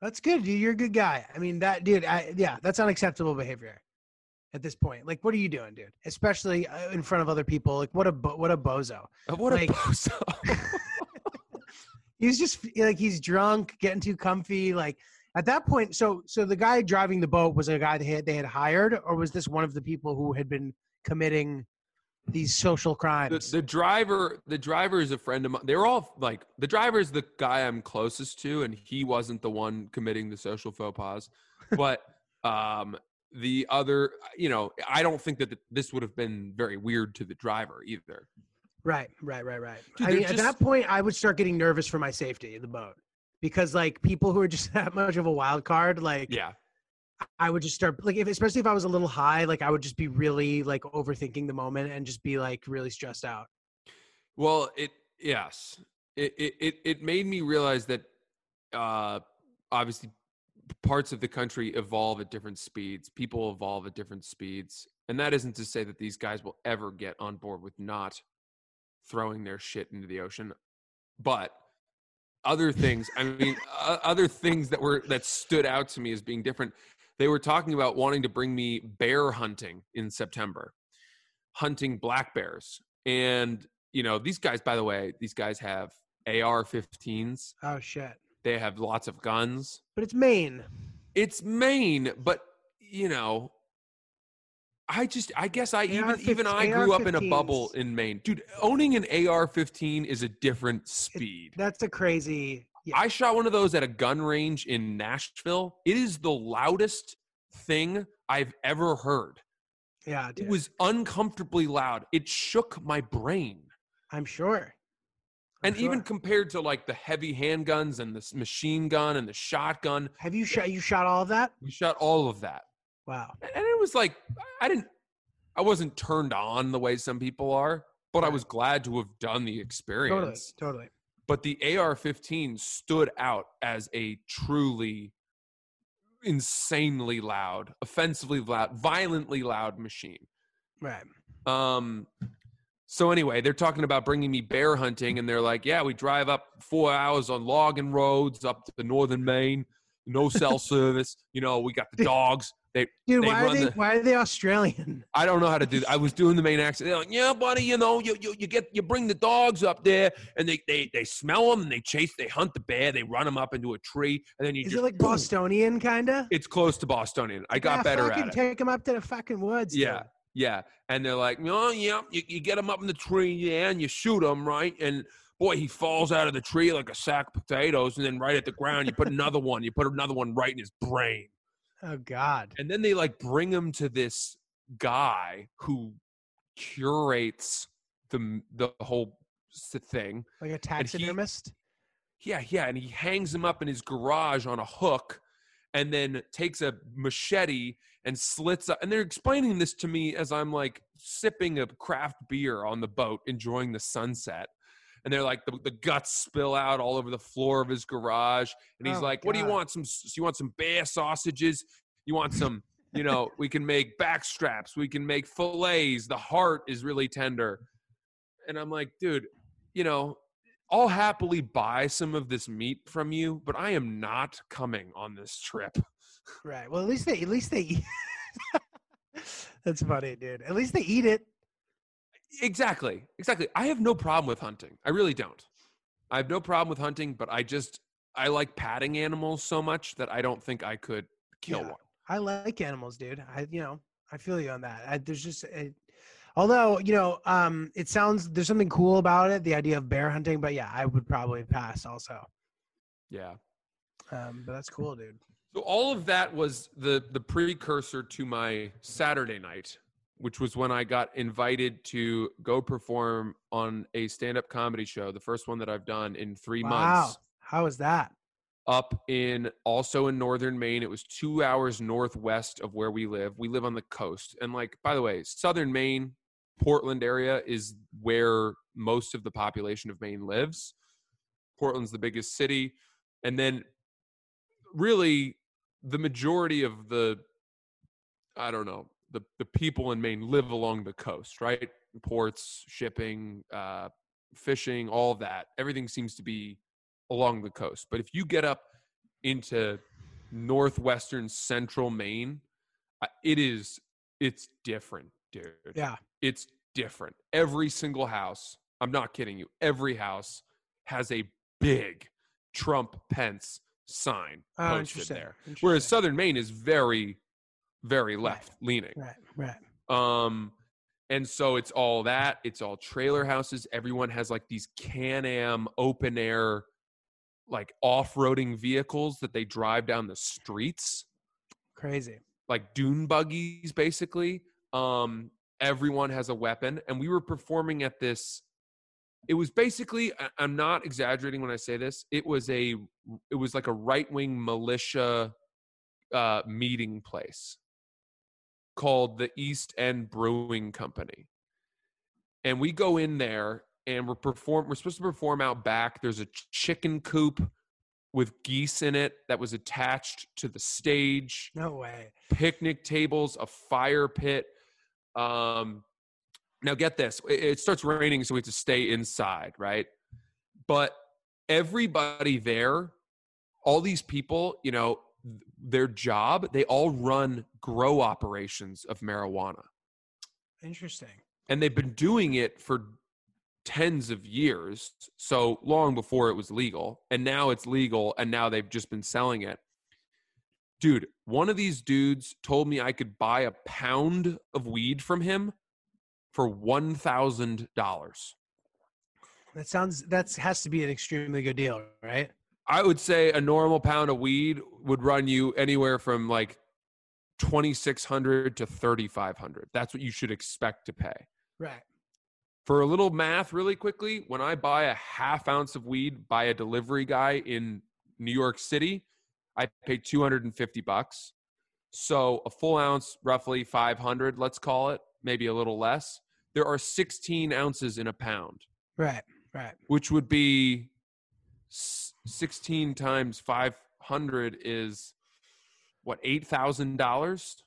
That's good. Dude. You're a good guy. I mean, that dude. I, yeah, that's unacceptable behavior at this point. Like, what are you doing, dude? Especially uh, in front of other people. Like, what a what a bozo. Uh, what Like- a bozo He's just like he's drunk, getting too comfy. Like at that point, so so the guy driving the boat was a guy they had they had hired, or was this one of the people who had been committing these social crimes? the driver the driver is a friend of mine they're all like the driver is the guy i'm closest to and he wasn't the one committing the social faux pas but um the other you know i don't think that th- this would have been very weird to the driver either right, right, right, right. Dude, I mean, at that point, I would start getting nervous for my safety in the boat because like people who are just that much of a wild card, like yeah I would just start like if especially if I was a little high, like I would just be really like overthinking the moment and just be like really stressed out. Well, it yes, it it it, it made me realize that uh, obviously parts of the country evolve at different speeds. People evolve at different speeds, and that isn't to say that these guys will ever get on board with not throwing their shit into the ocean, but other things. I mean, uh, other things that were that stood out to me as being different. They were talking about wanting to bring me bear hunting in September, hunting black bears, and you know these guys. By the way, these guys have AR-15s. Oh shit! They have lots of guns. But it's Maine. It's Maine, but you know, I just I guess I even even I grew up in a bubble in Maine, dude. Owning an AR-15 is a different speed. That's a crazy. Yeah. I shot one of those at a gun range in Nashville. It is the loudest thing I've ever heard. yeah, dude. It was uncomfortably loud. It shook my brain. I'm sure. I'm And even compared to like the heavy handguns and this machine gun and the shotgun, have you shot? You shot all of that? we shot all of that. Wow. And it was like I didn't I wasn't turned on the way some people are, but I was glad to have done the Totally. experience. Totally. But the AR-15 stood out as a truly insanely loud, offensively loud, violently loud machine. Right. Um, so anyway, they're talking about bringing me bear hunting, and they're like, "Yeah, we drive up four hours on logging roads up to the northern Maine, no cell service. You know, we got the dogs. They, Dude, They why are they? the- Why are they Australian? I don't know how to do. that. I was doing the Maine accent. They're like, "Yeah, buddy, you know, you you, you get you bring the dogs up there, and they they they smell them, and they chase, they hunt the bear, they run them up into a tree, and then you Is just it like boom. Bostonian kind of? It's close to Bostonian. I got better at it. Take them up to the fucking woods. Yeah, dude. yeah. And they're like, oh, yeah, you, you get him up in the tree, yeah, and you shoot him, right? And boy, he falls out of the tree like a sack of potatoes. And then right at the ground, you put another one, you put another one right in his brain. Oh God. And then they like bring him to this guy who curates the, the whole thing. Like a he- Yeah, yeah. And he hangs him up in his garage on a hook. and then takes a machete and slits up. And they're explaining this to me as I'm like sipping a craft beer on the boat, enjoying the sunset. And they're like, the, the guts spill out all over the floor of his garage. And he's Oh like, What do you want? Some, you want some bear sausages? You want some, you know, we can make back straps, we can make fillets. The heart is really tender. And I'm like, dude, you know, I'll happily buy some of this meat from you, but I am not coming on this trip. Right. Well, at least they at least they. That's funny, dude. At least they eat it. Exactly. Exactly. I have no problem with hunting. I really don't. I have no problem with hunting, but I just I like patting animals so much that I don't think I could kill Yeah. one. I like animals, dude. I you know I feel you on that. I, there's just it, although you know um it sounds there's something cool about it, the idea of bear hunting. But yeah, I would probably pass also. Yeah. Um, but that's cool, dude. So all of that was the the precursor to my Saturday night, which was when I got invited to go perform on a stand-up comedy show, the first one that I've done in 3 Wow. months. How is that? up in also in northern Maine. It was two hours northwest of where we live. We live on the coast. And like, by the way, southern Maine, Portland area is where most of the population of Maine lives. Portland's the biggest city. And then really the majority of the I don't know, the, the people in Maine live along the coast, right? Ports, shipping, uh, fishing, all that. Everything seems to be along the coast. But if you get up into northwestern central Maine, uh, it is it's different, dude. Yeah. It's different. Every single house, I'm not kidding you, every house has a big Trump Pence sign Oh, posted there. Whereas southern Maine is very very left leaning. Right. Right. Um, and so it's all that. It's all trailer houses. Everyone has like these Can-Am open air, like off-roading vehicles that they drive down the streets, Crazy. like dune buggies, basically. Um, everyone has a weapon, and we were performing at this. It was basically. I'm not exaggerating when I say this. It was a. It was like a right-wing militia uh, meeting place called the East End Brewing Company. And we go in there and we're perform we're supposed to perform out back. There's a ch- chicken coop with geese in it that was attached to the stage, No way. picnic tables, a fire pit. Um now get this. It, it starts raining so we have to stay inside, right? But everybody there, all these people, you know, their job, they all run grow operations of marijuana. Interesting. And they've been doing it for tens of years, so long before it was legal. And now it's legal, and now they've just been selling it. Dude, one of these dudes told me I could buy a pound of weed from him for $1,000. That sounds that has to be an extremely good deal, right? I would say a normal pound of weed would run you anywhere from like 2600 to 3500. That's what you should expect to pay. Right. For a little math really quickly, when I buy a half ounce of weed by a delivery guy in New York City, I pay 250 bucks. So a full ounce roughly 500, let's call it, maybe a little less. There are 16 ounces in a pound. Right. Right. which would be 16 times 500 is what $8,000?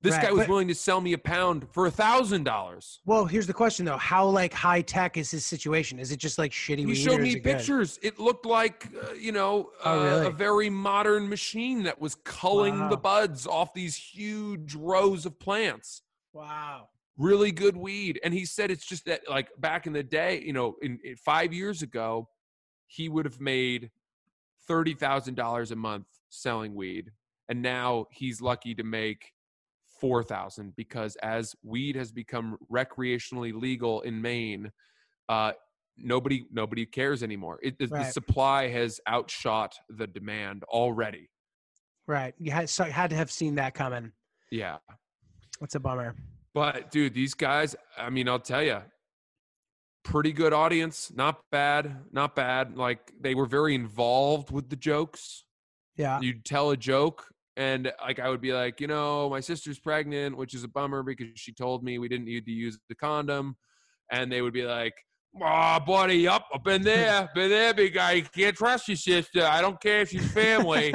This Right, guy was but- willing to sell me a pound for a $1,000. Well, here's the question though: How like high tech is his situation? Is it just like shitty He showed me it good? pictures. It looked like, uh, you know, Oh, uh, really? a very modern machine that was culling the buds off these huge rows of plants. Wow. really good weed and he said it's just that like back in the day you know in, in five years ago he would have made $30000 a month selling weed and now he's lucky to make 4000 because as weed has become recreationally legal in maine uh, nobody nobody cares anymore it, the, the supply has outshot the demand already Right. You had so had to have seen that coming. yeah That's a bummer. But dude, these guys, I mean, I'll tell you, pretty good audience. Not bad, not bad. Like they were very involved with the jokes. Yeah. You'd tell a joke, and like I would be like, you know, my sister's pregnant, which is a bummer because she told me we didn't need to use the condom, and they would be like. Oh, buddy, up, I've been there, been there, big guy. You can't trust your sister. I don't care if she's family.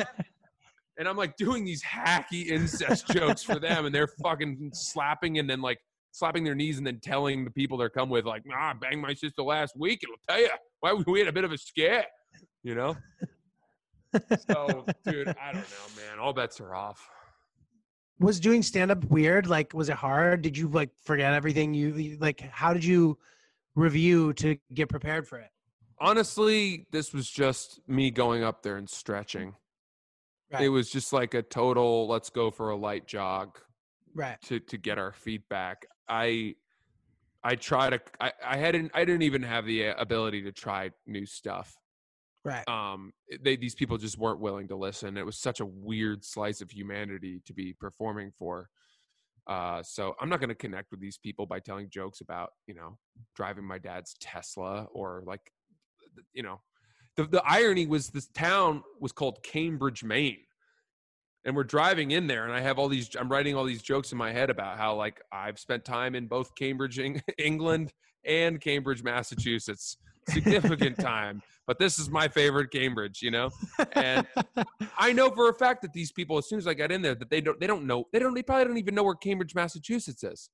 and I'm like doing these hacky incest jokes for them, and they're fucking slapping and then like slapping their knees and then telling the people they're come with like, "Nah, I banged my sister last week, I'll tell you why we had a bit of a scare," you know. so, dude, I don't know, man. All bets are off. Was doing stand up weird? Like, was it hard? Did you like forget everything you like? How did you review to get prepared for it? Honestly, this was just me going up there and stretching. It was just like a total let's go for a light jog right. to to get our feedback. I I try to I, I hadn't I didn't even have the uh, ability to try new stuff. Right. Um they these people just weren't willing to listen. It was such a weird slice of humanity to be performing for. Uh so I'm not going to connect with these people by telling jokes about, you know, driving my dad's Tesla or like you know, the the irony was this town was called Cambridge, Maine and we're driving in there and i have all these i'm writing all these jokes in my head about how like i've spent time in both cambridge england and cambridge massachusetts significant time but this is my favorite cambridge you know and i know for a fact that these people as soon as i got in there that they don't they don't know they don't they probably don't even know where cambridge massachusetts is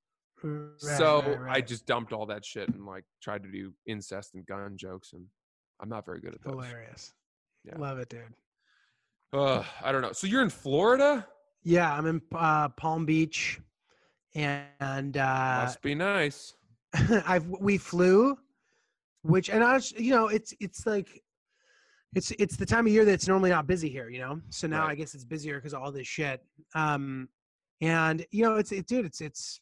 Right, so right, i just dumped all that shit and like tried to do incest and gun jokes and i'm not very good at those hilarious. Yeah. Love it, dude. Ugh, i don't know so you're in florida Yeah, I'm in uh, Palm Beach, and uh, must be nice I've we flew, which and I was, you know it's it's like it's it's the time of year that's normally not busy here, you know. So now Right. I guess it's busier because of all this shit. Um, and you know it's it, dude, it's it's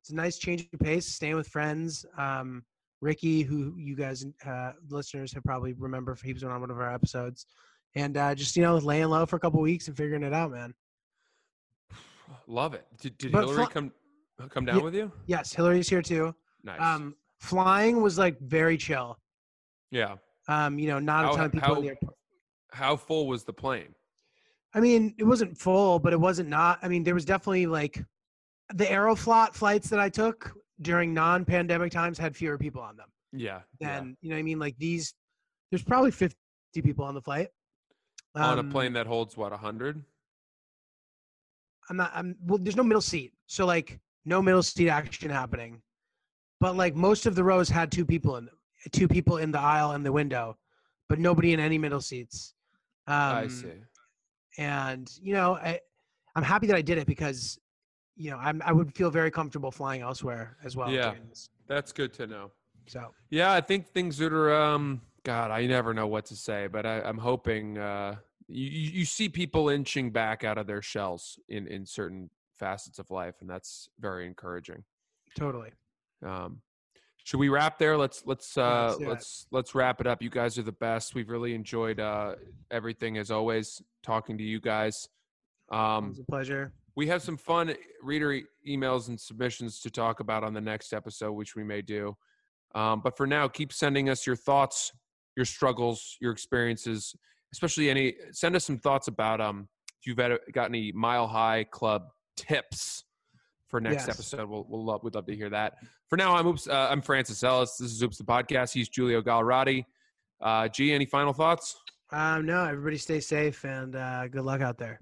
it's a nice change of pace, staying with friends. Um, Ricky, who you guys uh, listeners have probably remember, he was on one of our episodes, and uh, just you know laying low for a couple weeks and figuring it out, man. Love it. Did, did Hillary fl- come come down Yeah. with you? Yes, Hillary's here too. Nice. Um, flying was like very chill. yeah. Um, you know, not a How- ton of people in how- the airport. How full was the plane? I mean, it wasn't full, but it wasn't not. I mean, there was definitely like the Aeroflot flights that I took during non-pandemic times had fewer people on them. Yeah. yeah. You know, what I mean, like these, there's probably 50 people on the flight. On a Um, plane that holds what, hundred? I'm not. I'm well. There's no middle seat, so like no middle seat action happening. But like most of the rows had two people in them, two people in the aisle and the window, but nobody in any middle seats. Um, I see. and you know I, i'm happy that i did it because you know I'm, i would feel very comfortable flying elsewhere as well Yeah. That's good to know. so Yeah, I think things that are um God, I never know what to say, but I, I'm hoping uh you, you see people inching back out of their shells in in certain facets of life, and that's very encouraging. totally Um, should we wrap there? Let's let's uh, let's it. let's wrap it up. You guys are the best. We've really enjoyed uh, everything as always. Talking to you guys. it Um, was a pleasure we have some fun reader e- emails and submissions to talk about on the next episode, which we may do. Um, but for now, keep sending us your thoughts, your struggles, your experiences, especially any. Send us some thoughts about um, if you've got any Mile High Club tips for next Yes. episode. We'll, we'll love, we'd love to hear that. For now, I'm Oops. Uh, I'm Francis Ellis. This is Oops the podcast. He's Julio Gallerati. Uh, G, any final thoughts? um no everybody stay safe and uh good luck out there